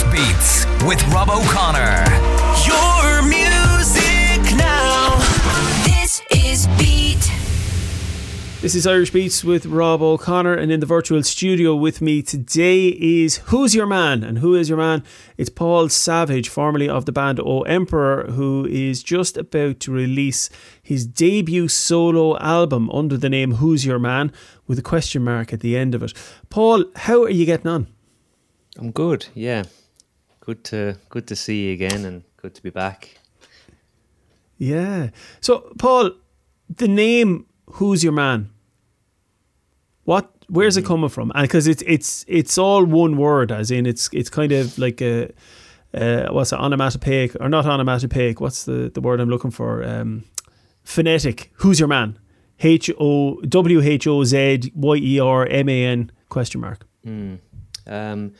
Irish Beats with Rob O'Connor. Your music now. This is Beat. This is Irish Beats with Rob O'Connor, and in the virtual studio with me today is Who's Your Man? And who is your man? It's Paul Savage, formerly of the band O Emperor, who is just about to release his debut solo album under the name Who's Your Man with a question mark at the end of it. Paul, how are you getting on? I'm good. Yeah, good to good to see you again, and good to be back. Yeah. So, Paul, the name "Who's Your Man"? What? Where's it coming from? And because it's it's it's all one word, as in it's it's kind of like a uh, what's it onomatopoeic or not onomatopoeic? What's the the word I'm looking for? Um, phonetic. Who's your man? H O W H O Z Y E R M A N question mark. Um,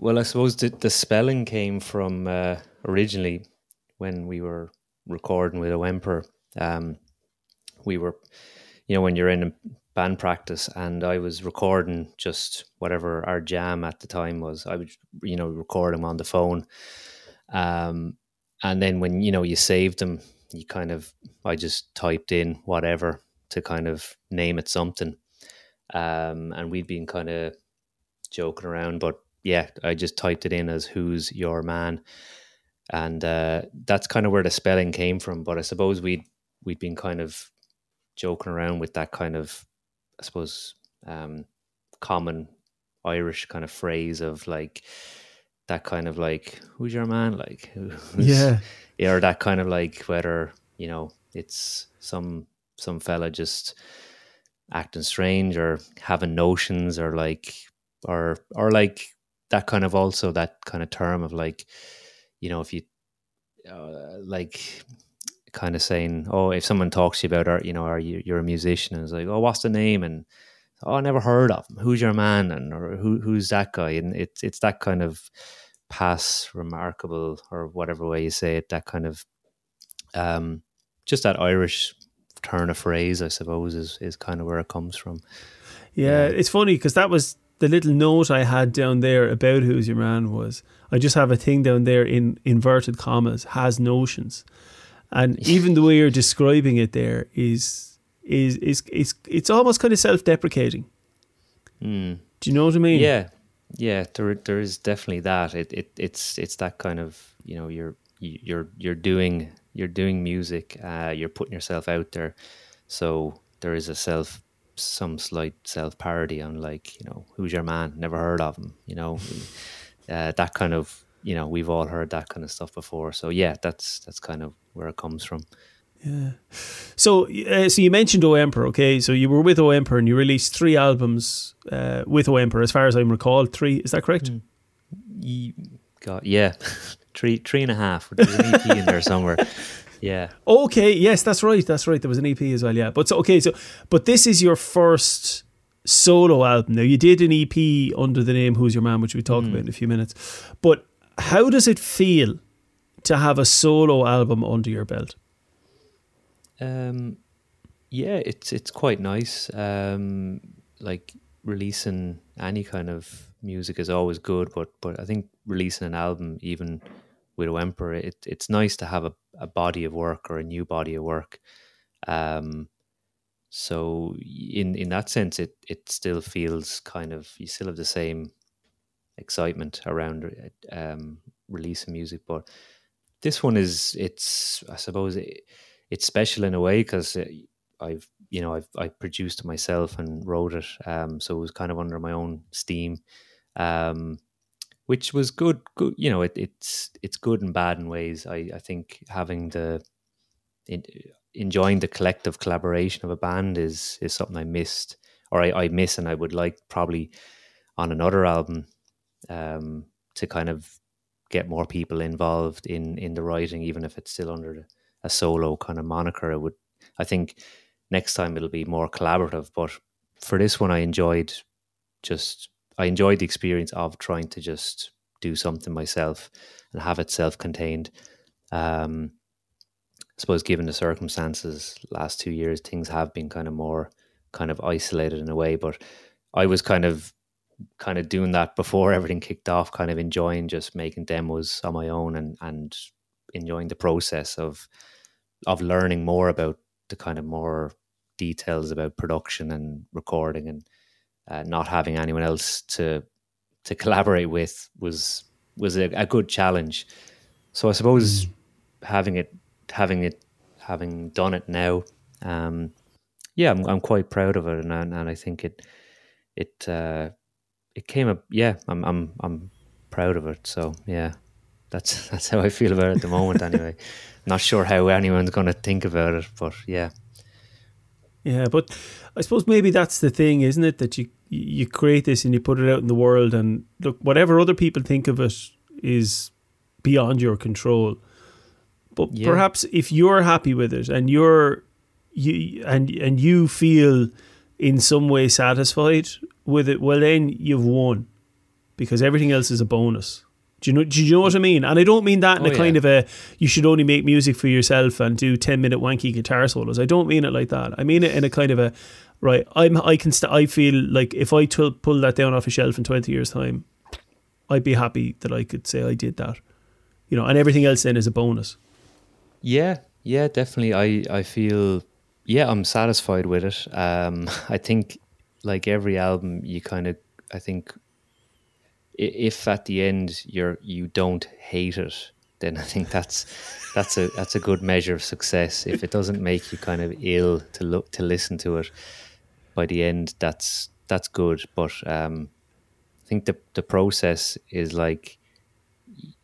well, I suppose the, the spelling came from uh, originally when we were recording with Emperor. Um, we were, you know, when you're in band practice, and I was recording just whatever our jam at the time was. I would, you know, record them on the phone. Um, and then when you know you saved them, you kind of, I just typed in whatever to kind of name it something. Um, and we'd been kind of joking around, but yeah, I just typed it in as "Who's your man," and uh, that's kind of where the spelling came from. But I suppose we'd we'd been kind of joking around with that kind of, I suppose, um, common Irish kind of phrase of like that kind of like "Who's your man?" Like, who's, Yeah. yeah, or that kind of like whether you know it's some some fella just acting strange or having notions or like or or like that kind of also that kind of term of like you know if you uh, like kind of saying oh if someone talks to you about are you know are you you're a musician and it's like oh what's the name? And oh I never heard of him who's your man? And or who who's that guy? And it's it's that kind of pass remarkable or whatever way you say it that kind of um just that Irish turn of phrase I suppose is is kind of where it comes from. Yeah, it's funny because that was the little note I had down there about who's your man was I just have a thing down there in inverted commas has notions, and even the way you're describing it there is is is it's it's almost kind of self deprecating. Mm. Do you know what I mean? Yeah, yeah. There, there is definitely that. It, it, it's, it's that kind of you know you're, you're, you're doing, you're doing music. Uh, you're putting yourself out there, so there is a self, some slight self parody on like you know who's your man? Never heard of him. You know, uh, that kind of you know we've all heard that kind of stuff before. So yeah, that's that's kind of where it comes from. Yeah. So, uh, so you mentioned O Emperor, okay? So you were with O Emperor and you released three albums uh, with O Emperor, as far as I'm recalled. Three, is that correct? God, yeah, three, three and a half. There's an EP in there somewhere. Yeah. Okay, yes, that's right. That's right. There was an EP as well, yeah. But so okay, so but this is your first solo album. Now you did an EP under the name Who's Your Man, which we talk about in a few minutes. But how does it feel to have a solo album under your belt? Um, yeah, it's it's quite nice. Um, like releasing any kind of music is always good, but but I think releasing an album, even with Emperor, it it's nice to have a, a body of work or a new body of work. Um, so in in that sense, it it still feels kind of you still have the same excitement around um, releasing music, but this one is it's I suppose it, it's special in a way because I've you know I've I produced it myself and wrote it, um, so it was kind of under my own steam, um, which was good. Good, you know, it, it's it's good and bad in ways. I I think having the in, enjoying the collective collaboration of a band is is something I missed or I, I miss and I would like probably on another album um, to kind of get more people involved in in the writing, even if it's still under a solo kind of moniker. It would, I think, next time it'll be more collaborative. But for this one, I enjoyed just I enjoyed the experience of trying to just do something myself and have it self-contained. Um, I suppose, given the circumstances, last two years things have been kind of more kind of isolated in a way. But I was kind of kind of doing that before everything kicked off, kind of enjoying just making demos on my own and and enjoying the process of of learning more about the kind of more details about production and recording and uh, not having anyone else to to collaborate with was was a, a good challenge. So I suppose mm. having it having it having done it now, um, yeah, I'm I'm quite proud of it, and and I think it it uh, it came up. Yeah, I'm I'm I'm proud of it. So yeah, that's that's how I feel about it at the moment. anyway, not sure how anyone's going to think about it, but yeah. Yeah, but I suppose maybe that's the thing, isn't it? That you you create this and you put it out in the world, and look, whatever other people think of it is beyond your control. But yeah. perhaps if you're happy with it and you're you and and you feel in some way satisfied with it, well then you've won because everything else is a bonus. Do you know? Do you know what I mean? And I don't mean that in oh, a kind yeah. of a you should only make music for yourself and do ten minute wanky guitar solos. I don't mean it like that. I mean it in a kind of a right. I'm I can st- I feel like if I t- pull that down off a shelf in twenty years time, I'd be happy that I could say I did that. You know, and everything else then is a bonus. Yeah, yeah, definitely. I I feel yeah, I'm satisfied with it. Um, I think like every album, you kind of I think if at the end you're you don't hate it, then I think that's that's a that's a good measure of success. If it doesn't make you kind of ill to look to listen to it by the end, that's that's good. But um, I think the the process is like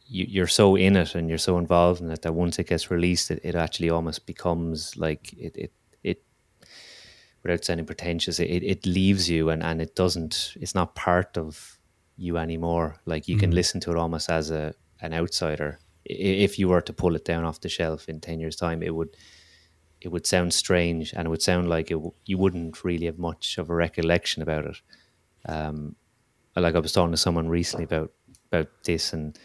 you, you're so in it and you're so involved in it that once it gets released, it, it actually almost becomes like it it it without sounding pretentious, it, it leaves you and, and it doesn't it's not part of you anymore. Like you mm-hmm. can listen to it almost as a an outsider. If you were to pull it down off the shelf in ten years' time, it would it would sound strange and it would sound like it, you wouldn't really have much of a recollection about it. Um, like I was talking to someone recently about about this, and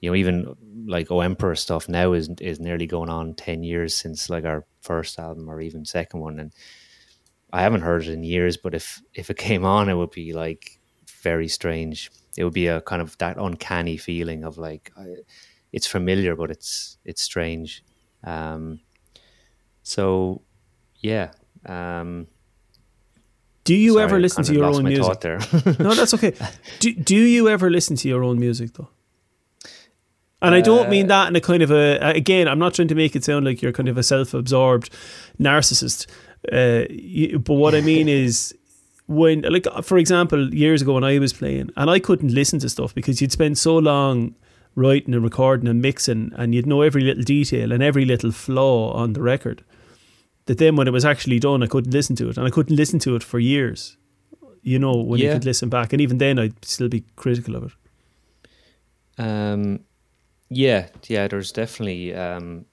you know, even like O Emperor stuff now is is nearly going on ten years since like our first album or even second one, and I haven't heard it in years. But if if it came on, it would be like very strange. It would be a kind of that uncanny feeling of like it's familiar, but it's it's strange. Um, so yeah. Um, do you sorry, ever listen to your own music? There. no, that's okay. Do Do you ever listen to your own music though? And I don't mean that in a kind of a again. I'm not trying to make it sound like you're kind of a self-absorbed narcissist. Uh, you, but what I mean is when like for example years ago when I was playing and I couldn't listen to stuff because you'd spend so long writing and recording and mixing and you'd know every little detail and every little flaw on the record that then when it was actually done I couldn't listen to it and I couldn't listen to it for years you know when yeah. you could listen back and even then I'd still be critical of it um yeah yeah there's definitely um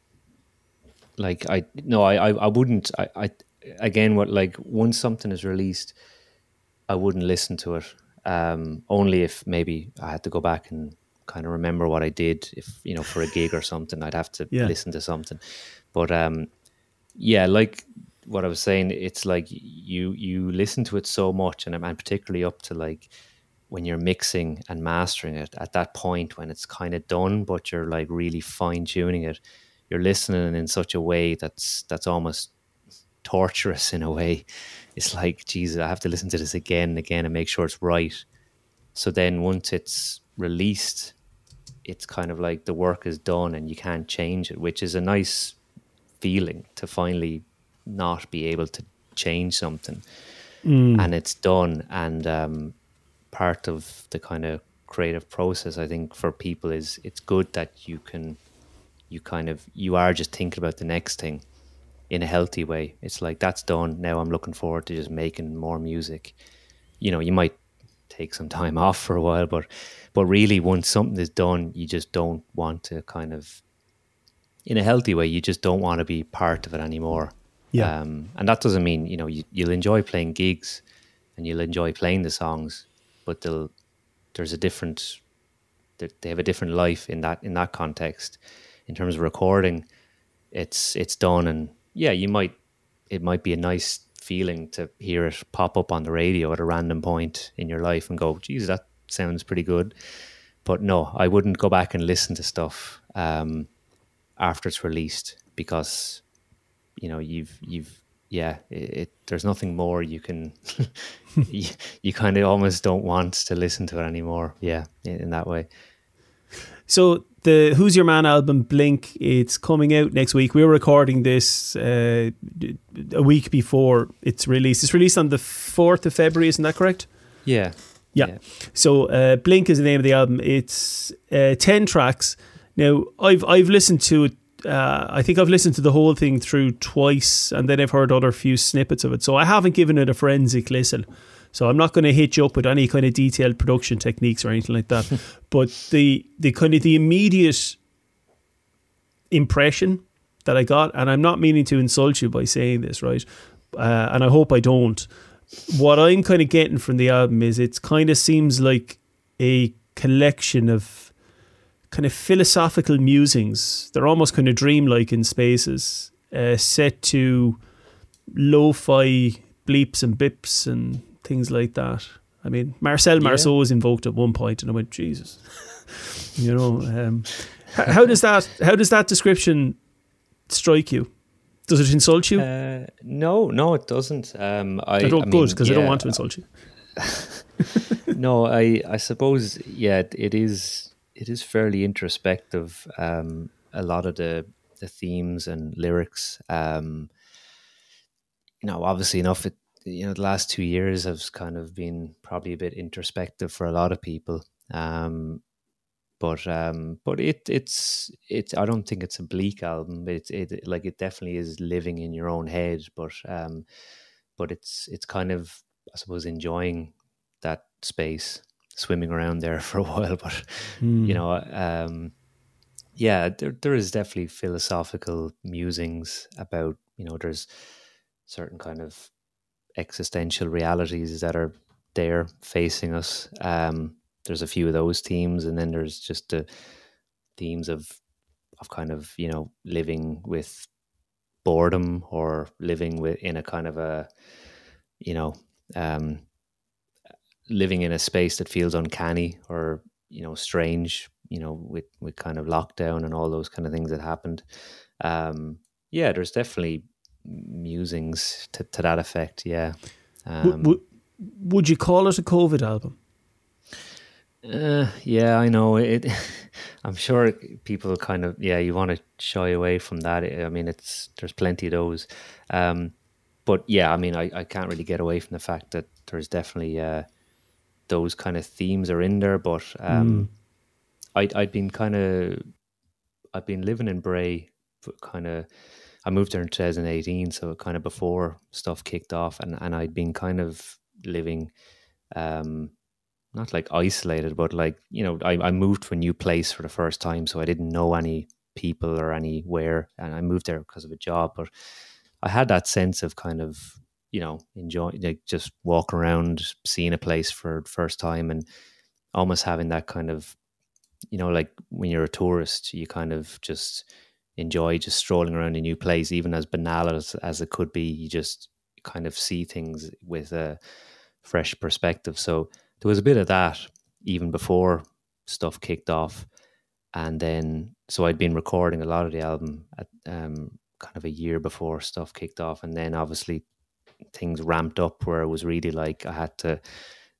like I no I I, I wouldn't I, I again what like once something is released I wouldn't listen to it. Um, only if maybe I had to go back and kind of remember what I did. If you know, for a gig or something, I'd have to yeah. listen to something. But um, yeah, like what I was saying, it's like you you listen to it so much, and and particularly up to like when you're mixing and mastering it at that point when it's kind of done, but you're like really fine tuning it. You're listening in such a way that's that's almost torturous in a way. It's like, Jesus, I have to listen to this again and again and make sure it's right. So then once it's released, it's kind of like the work is done and you can't change it, which is a nice feeling to finally not be able to change something. Mm. And it's done. And um, part of the kind of creative process, I think, for people is it's good that you can, you kind of, you are just thinking about the next thing in a healthy way. It's like that's done. Now I'm looking forward to just making more music. You know, you might take some time off for a while, but but really once something is done, you just don't want to kind of in a healthy way, you just don't want to be part of it anymore. Yeah. Um, and that doesn't mean, you know, you, you'll enjoy playing gigs and you'll enjoy playing the songs, but they'll, there's a different, they have a different life in that, in that context. In terms of recording, it's, it's done and yeah, you might it might be a nice feeling to hear it pop up on the radio at a random point in your life and go, geez, that sounds pretty good. But no, I wouldn't go back and listen to stuff um, after it's released because you know you've you've yeah it, it there's nothing more you can you, you kind of almost don't want to listen to it anymore yeah in, in that way So the Who's Your Man album Blink, it's coming out next week. We're recording this uh, a week before it's released. It's released on the fourth of February, isn't that correct? yeah Yeah. So uh, Blink is the name of the album. It's uh, ten tracks. Now I've I've listened to it. Uh, I think I've listened to the whole thing through twice, and then I've heard other few snippets of it. So I haven't given it a forensic listen. So I'm not going to hit you up with any kind of detailed production techniques or anything like that. but the the kind of the immediate impression that I got, and I'm not meaning to insult you by saying this, right? Uh, and I hope I don't. What I'm kind of getting from the album is it kind of seems like a collection of kind of philosophical musings. They're almost kind of dreamlike in spaces, uh, set to lo-fi bleeps and bips and things like that. I mean, Marcel Yeah. Marceau was invoked at one point, and I went, Jesus, you know. Um, how does that? How does that description strike you? Does it insult you? uh, no no it doesn't um i, I don't good because I don't want to insult you. no, I I suppose yeah, it- it is it is fairly introspective. Um, a lot of the the themes and lyrics. Um, you know, obviously enough. It you know the last two years have kind of been probably a bit introspective for a lot of people. Um, but um, but it it's it's I don't think it's a bleak album. It's it like it definitely is living in your own head. But um, but it's it's kind of I suppose enjoying that space, swimming around there for a while. But you know, um, yeah, there there is definitely philosophical musings about you know there's certain kind of existential realities that are there facing us. Um, there's a few of those themes, and then there's just the themes of of kind of you know living with boredom or living with in a kind of a you know um, living in a space that feels uncanny or you know strange you know with with kind of lockdown and all those kind of things that happened um yeah there's definitely musings to, to that effect yeah um, w- would you call it a COVID album? Uh, yeah, I know it. I'm sure people kind of yeah, you want to shy away from that. I mean, it's there's plenty of those, um, but yeah, I mean, I, I can't really get away from the fact that there's definitely uh, those kind of themes are in there. But um, I'd I'd been kind of I've been living in Bray, kind of. I moved there in 2018, so kind of before stuff kicked off, and and I'd been kind of living. Um, not like isolated, but like you know, I, I moved to a new place for the first time, so I didn't know any people or anywhere, and I moved there because of a job. But I had that sense of kind of you know enjoying, like just walking around, seeing a place for the first time, and almost having that kind of you know, like when you're a tourist, you kind of just enjoy just strolling around a new place, even as banal as, as it could be. You just kind of see things with a fresh perspective. So there was a bit of that even before stuff kicked off. And then, so I'd been recording a lot of the album at um, kind of a year before stuff kicked off. And then obviously things ramped up where it was really like I had to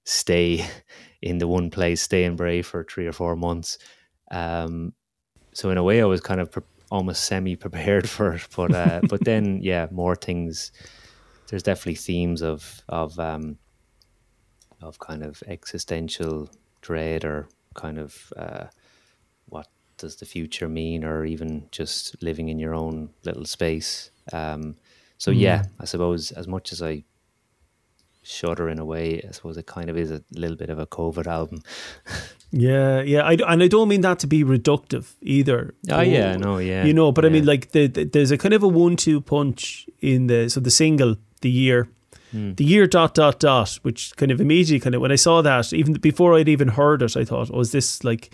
stay in the one place, stay in Bray for three or four months. Um, so in a way, I was kind of almost semi prepared for it. But uh, but then, yeah, more things. There's definitely themes of of um, of kind of existential dread or kind of uh, what does the future mean, or even just living in your own little space. Um, so yeah, I suppose as much as I shudder in a way, I suppose it kind of is a little bit of a COVID album. Yeah, yeah, I, and I don't mean that to be reductive either. Oh, yeah, no, yeah, you know, but I mean, like the, the, there's a kind of a one-two punch in the so the single, the year, Hmm. the year dot dot dot, which kind of immediately kind of when I saw that, even before I'd even heard it, I thought, oh, is this like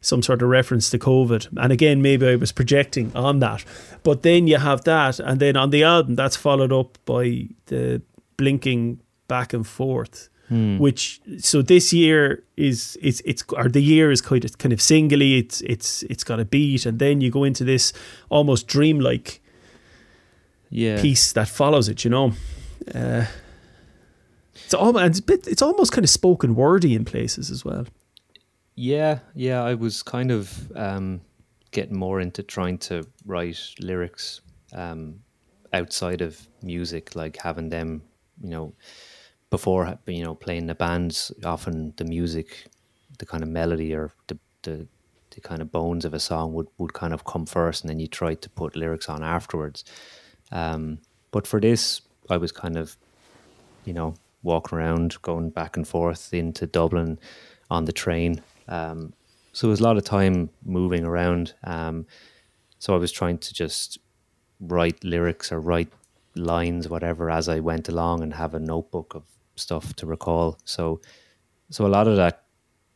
some sort of reference to COVID? And again, maybe I was projecting on that, but then you have that, and then on the album, that's followed up by the blinking back and forth. Which so this year is it's it's or the year is kind of kind of singly. It's it's it's got a beat, and then you go into this almost dreamlike Yeah. piece that follows it. You know, uh, it's almost it's, bit, it's almost kind of spoken wordy in places as well. Yeah, yeah. I was kind of um, getting more into trying to write lyrics um, outside of music, like having them, you know, before you know playing the bands. Often the music, the kind of melody or the the, the kind of bones of a song would would kind of come first, and then you try to put lyrics on afterwards. Um, but for this, I was kind of you know, walking around, going back and forth into Dublin on the train. Um, so it was a lot of time moving around. Um, so I was trying to just write lyrics or write lines, whatever, as I went along, and have a notebook of stuff to recall. So, so a lot of that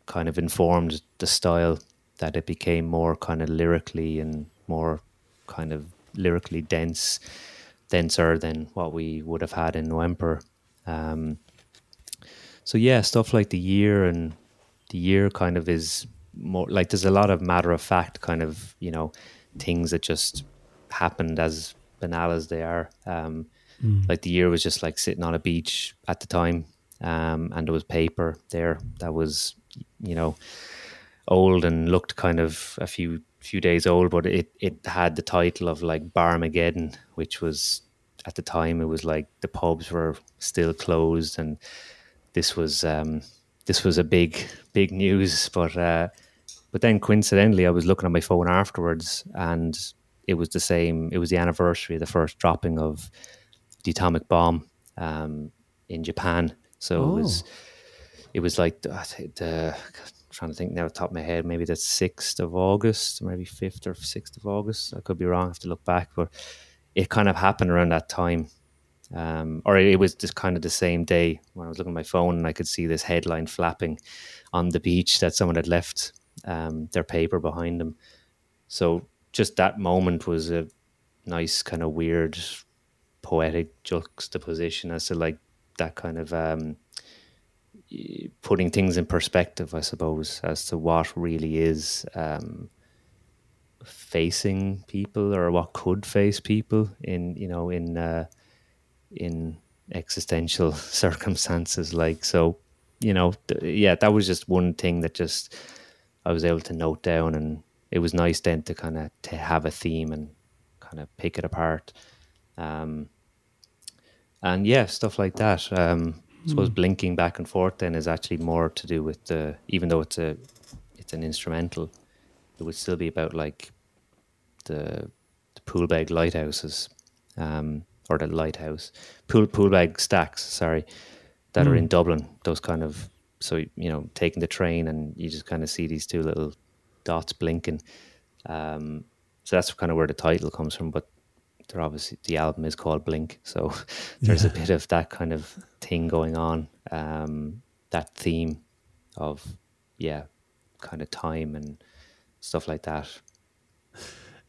kind of informed the style that it became more kind of lyrically and more kind of lyrically dense, denser than what we would have had in O Emperor. Um, so yeah, stuff like the year and the year kind of is more like there's a lot of matter of fact kind of you know things that just happened as banal as they are. Um, Like the year was just like sitting on a beach at the time, um, and there was paper there that was you know old and looked kind of a few few days old, but it it had the title of like Barmageddon, which was at the time it was like the pubs were still closed and this was um, this was a big big news. But uh, but then coincidentally, I was looking at my phone afterwards, and it was the same. It was the anniversary of the first dropping of the atomic bomb um, in Japan. So it was it was like the, the trying to think now, the top of my head, maybe the sixth of August, maybe fifth or sixth of August. I could be wrong. I have to look back, but it kind of happened around that time. Um, or it was just kind of the same day when I was looking at my phone and I could see this headline flapping on the beach that someone had left um, their paper behind them. So just that moment was a nice kind of weird poetic juxtaposition as to like that kind of um, putting things in perspective, I suppose, as to what really is um, facing people or what could face people in you know in uh, in existential circumstances like so you know th- yeah that was just one thing that just I was able to note down and it was nice then to kind of to have a theme and kind of pick it apart. Um and yeah stuff like that. Um I suppose blinking back and forth then is actually more to do with the even though it's a it's an instrumental it would still be about like the the Poolbeg lighthouses um or the lighthouse pool Poolbeg stacks sorry that are in Dublin those kind of so you know taking the train and you just kind of see these two little dots blinking. Um so that's kind of where the title comes from but they're obviously the album is called blink so there's a bit of that kind of thing going on um that theme of yeah kind of time and stuff like that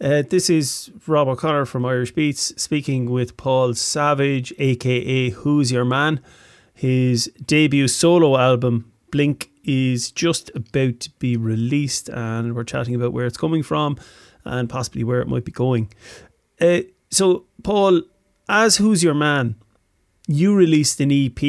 Uh, this is Rob O'Connor from Irish Beats speaking with Paul Savage, aka Who's Your Man. His debut solo album, Blink, is just about to be released, and we're chatting about where it's coming from and possibly where it might be going. Uh, so, Paul, as Who's Your Man, you released an EP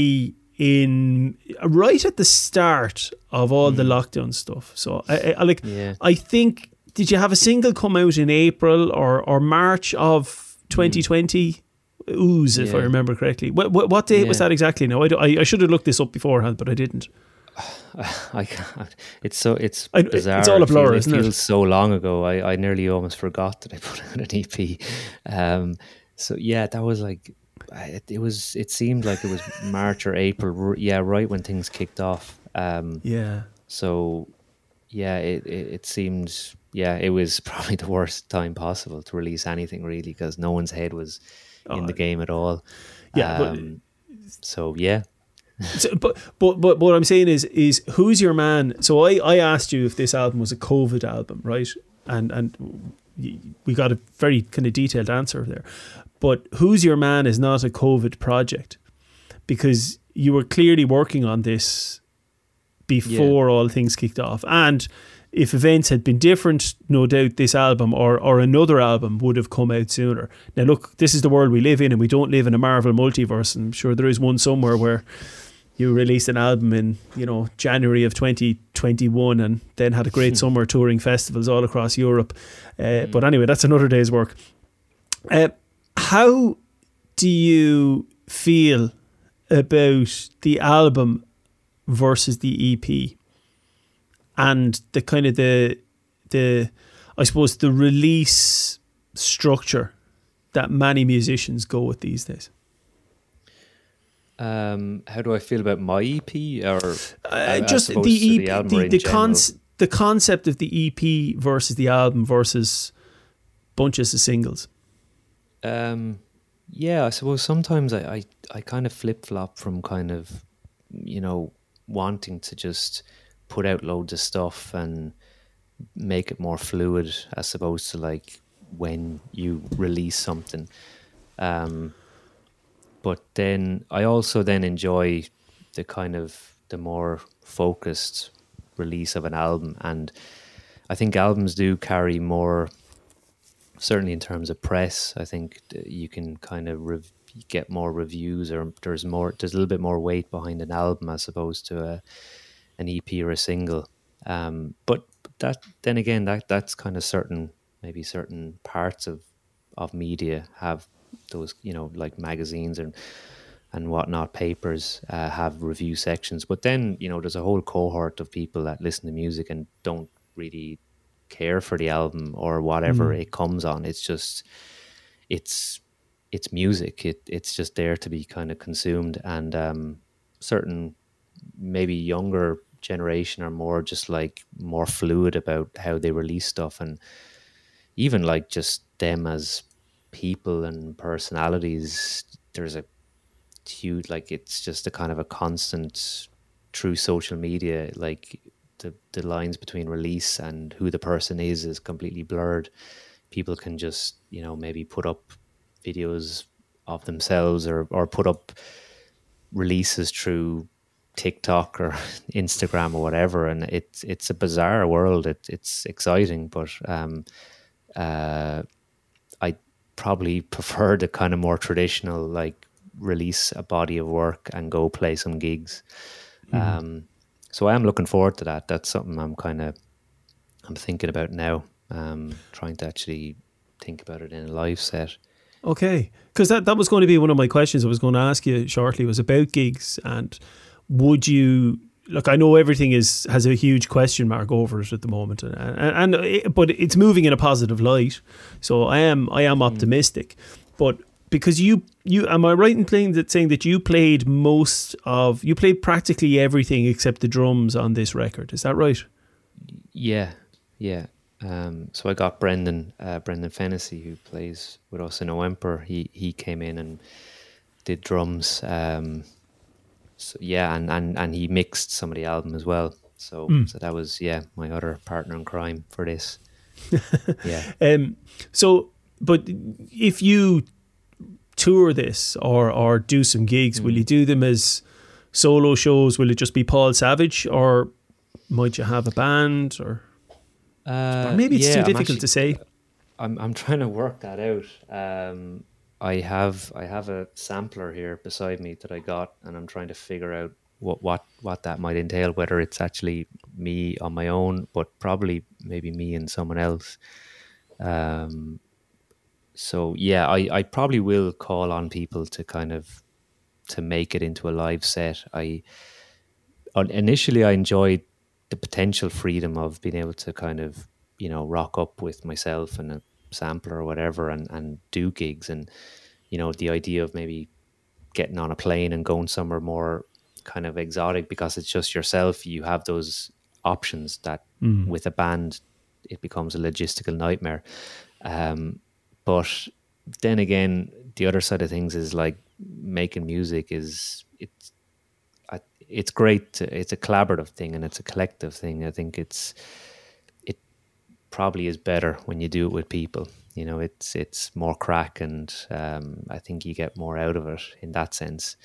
in right at the start of all the mm. lockdown stuff. So, I, I, like, Yeah. I think did you have a single come out in April or or March of 2020? Mm. Ooze, if I remember correctly. What, what, what date was that exactly? No, I, I, I should have looked this up beforehand, but I didn't. I can't. It's so it's I- it's bizarre. all a It feels- isn't it? feels so long ago. I, I nearly almost forgot that I put out an EP. Um, so yeah, that was like it, it was. It seemed like it was March or April. Yeah, right when things kicked off. Um, Yeah. so yeah, it, it it seemed yeah it was probably the worst time possible to release anything really because no one's head was in the game at all. Yeah, Um, so yeah, So, but, but but what I'm saying is is who's your man? So I, I asked you if this album was a COVID album, right? And and we got a very kind of detailed answer there. But who's your man is not a COVID project because you were clearly working on this before all things kicked off. And if events had been different, no doubt this album or, or another album would have come out sooner. Now, look, this is the world we live in, and we don't live in a Marvel multiverse. I'm sure there is one somewhere where you released an album in you know January of 2021 and then had a great summer touring festivals all across Europe. Uh, But anyway, that's another day's work. Uh, how do you feel about the album versus the EP and the kind of the the I suppose the release structure that many musicians go with these days? Um, how do I feel about my EP or Uh, just the EP, the, the, general? conce- the concept of the EP versus the album versus bunches of singles. Um, yeah, I suppose sometimes I, I, I kind of flip flop from kind of, you know, wanting to just put out loads of stuff and make it more fluid as opposed to like when you release something. Um, but then I also then enjoy the kind of the more focused release of an album and I think albums do carry more certainly in terms of press, I think uh, you can kind of get more reviews, or there's more, there's a little bit more weight behind an album as opposed to a, an EP or a single. Um, but that, then again, that that's kind of certain, maybe certain parts of of media have those, you know, like magazines and and whatnot, papers uh, have review sections. But then, you know, there's a whole cohort of people that listen to music and don't really care for the album or whatever it comes on. It's just it's it's music. It it's just there to be kind of consumed and um certain maybe younger generation are more just like more fluid about how they release stuff and even like just them as people and personalities there's a huge like it's just a kind of a constant through social media like the the lines between release and who the person is is completely blurred people can just you know maybe put up videos of themselves or or put up releases through TikTok or Instagram or whatever, and it's it's a bizarre world. It, it's exciting, but um, uh, probably prefer the kind of more traditional, like release a body of work and go play some gigs. Um, so I am looking forward to that. That's something I'm kind of I'm thinking about now. Um, trying to actually think about it in a live set. Okay, because that, that was going to be one of my questions I was going to ask you shortly was about gigs and would you look? I know everything is has a huge question mark over it at the moment, and, and, and it, but it's moving in a positive light. So I am I am optimistic, but because you you am I right in playing that saying that you played most of you played practically everything except the drums on this record? Is that right? Yeah, yeah. Um, so I got Brendan, uh, Brendan Fennessy, who plays with us in O Emperor. He he came in and did drums. Um, so yeah, and, and and he mixed some of the album as well. So so that was yeah my other partner in crime for this. yeah. Um, so, but if you tour this or or do some gigs, will you do them as solo shows? Will it just be Paul Savage, or might you have a band? Or Uh, maybe it's yeah, too difficult actually- to say. I'm I'm trying to work that out. Um, I have I have a sampler here beside me that I got, and I'm trying to figure out what what what that might entail. Whether it's actually me on my own, but probably maybe me and someone else. Um, so yeah, I I probably will call on people to kind of to make it into a live set. I initially I enjoyed the potential freedom of being able to kind of you know rock up with myself and a sampler or whatever and and do gigs. And you know the idea of maybe getting on a plane and going somewhere more kind of exotic because it's just yourself you have those options that with a band it becomes a logistical nightmare. Um but then again the other side of things is like making music is it's it's great it's a collaborative thing and it's a collective thing. I think it's it probably is better when you do it with people you know it's it's more crack and um, i think you get more out of it in that sense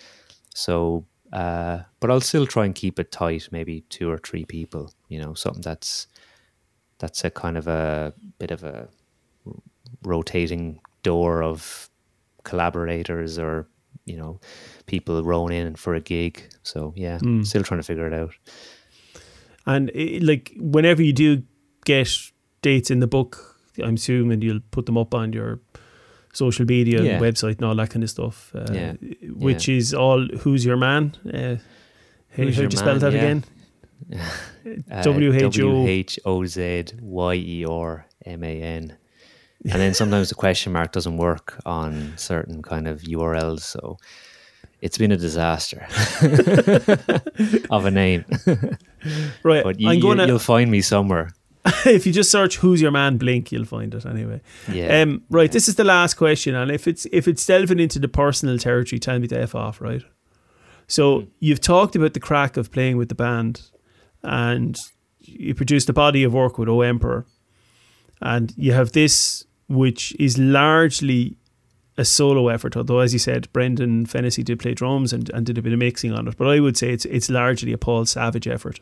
So, uh, but I'll still try and keep it tight, maybe two or three people. You know, something that's that's a kind of a bit of a rotating door of collaborators or you know people rolling in for a gig. So yeah, still trying to figure it out. And i like whenever you do get dates in the book, I'm assuming you'll put them up on your social media Yeah. and website and all that kind of stuff. Uh, Yeah. Which Yeah. is all who's your man? Uh, how Who's how'd Your you spell Man, that again? Uh. W H O Z Y E R M A N. And then sometimes the question mark doesn't work on certain kind of URLs, so it's been a disaster of a name. Right. But you, I'm going you, to will find me somewhere. if you just search "Who's Your Man" Blink, you'll find it anyway. Yeah. Um, right. This is the last question, and if it's if it's delving into the personal territory, tell me to f off. Right. So you've talked about the crack of playing with the band, and you produced a body of work with O Emperor, and you have this, which is largely a solo effort. Although, as you said, Brendan Fennessy did play drums and, and did a bit of mixing on it, but I would say it's it's largely a Paul Savage effort.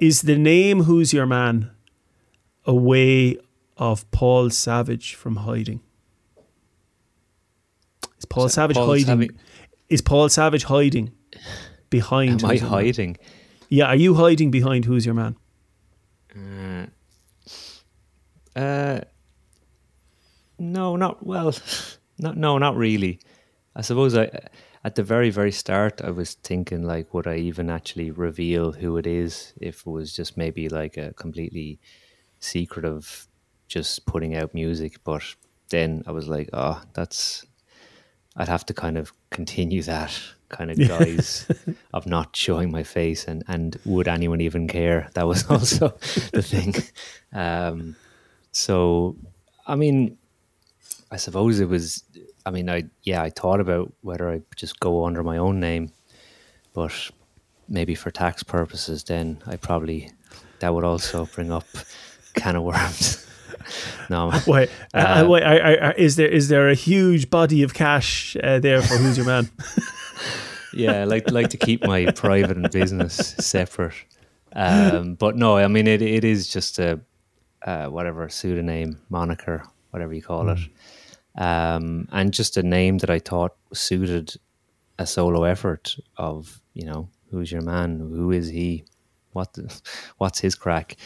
Is the name Who's Your Man a way of Paul Savage from hiding? Is Paul So Savage Paul hiding? Savage- Is Paul Savage hiding behind? Am I Your Man? hiding? Yeah, are you hiding behind Who's Your Man? Uh, Uh, no, not well. Not no, not really. I suppose I, at the very very start, I was thinking like, would I even actually reveal who it is if it was just maybe like a completely secretive, just putting out music. But then I was like, oh, that's. I'd have to kind of continue that kind of guise of not showing my face, and and would anyone even care? That was also the thing. Um, so, I mean, I suppose it was. I mean, I yeah, I thought about whether I just go under my own name, but maybe for tax purposes, then I probably that would also bring up can of worms. no, Wait, uh, Uh, wait, are, are- is there is there a huge body of cash uh, there for Who's Your Man? yeah, I like like to keep my private and business separate. Um, but no, I mean it. It is just a uh, whatever pseudonym, moniker, whatever you call it, um, and just a name that I thought suited a solo effort of you know who's your man, who is he, what the, what's his crack.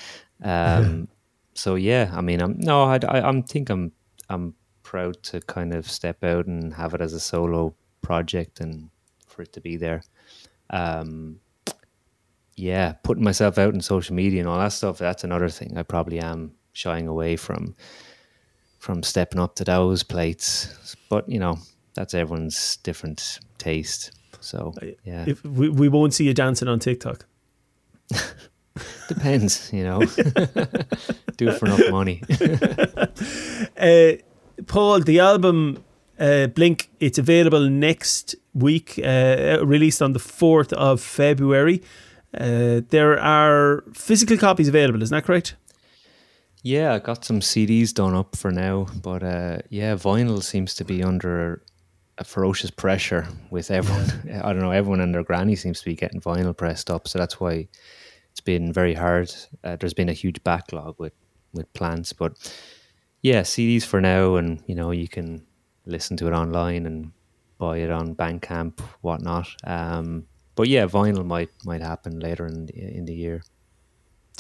Um, so yeah, I mean, I'm no, I, I I'm think I'm I'm proud to kind of step out and have it as a solo project and for it to be there. Um, yeah, putting myself out in social media and all that stuff, that's another thing I probably am shying away from from stepping up to those plates. But, you know, that's everyone's different taste. So yeah. If we, we won't see you dancing on TikTok. Depends, you know. Do it for enough money. Uh, Paul, the album uh, Blink, it's available next week, uh, released on the 4th of February. Uh, there are physical copies available, isn't that correct? Yeah, I got some CDs done up for now, but uh, yeah, vinyl seems to be under a ferocious pressure with everyone. I don't know, everyone and their granny seems to be getting vinyl pressed up, so that's why it's been very hard. Uh, there's been a huge backlog with with plants, but yeah, CDs for now, and you know you can listen to it online and buy it on Bandcamp, whatnot. Um, but yeah, vinyl might might happen later in the, in the year.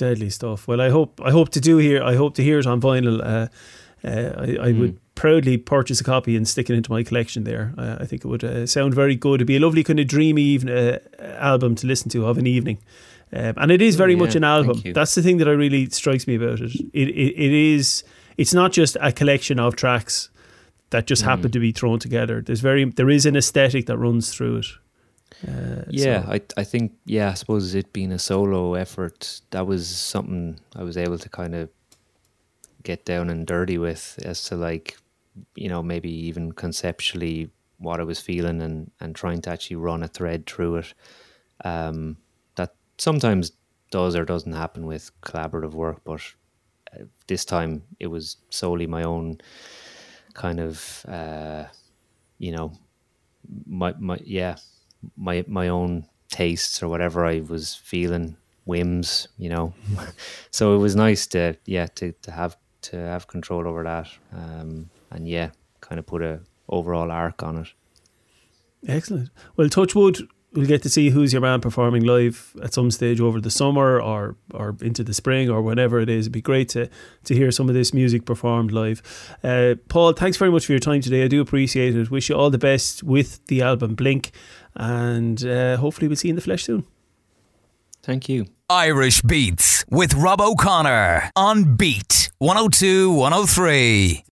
Deadly stuff. Well, I hope I hope to do here. I hope to hear it on vinyl. Uh, uh, I, I would proudly purchase a copy and stick it into my collection. There, uh, I think it would uh, sound very good. It'd be a lovely kind of dreamy even uh, album to listen to of an evening. Um, and it is very Oh, much an album. That's the thing that I really strikes me about it. It, it. it is. It's not just a collection of tracks that just Mm. happen to be thrown together. There's very there is an aesthetic that runs through it. Uh, Yeah, so- I I think yeah, I suppose it being a solo effort, that was something I was able to kind of get down and dirty with as to like, you know, maybe even conceptually what I was feeling and and trying to actually run a thread through it. Um, that sometimes does or doesn't happen with collaborative work, but uh, this time it was solely my own kind of uh, you know my my yeah my my own tastes or whatever I was feeling whims, you know. so it was nice to yeah to, to have to have control over that, um, and yeah, kind of put a overall arc on it. Excellent. Well, Touchwood, we'll get to see whozyerman performing live at some stage over the summer or or into the spring or whenever it is. It'd be great to to hear some of this music performed live. Uh, Paul, thanks very much for your time today. I do appreciate it. Wish you all the best with the album Blink, and uh, hopefully we'll see you in the flesh soon. Thank you. Irish Beats with Rob O'Connor on Beat 102 103.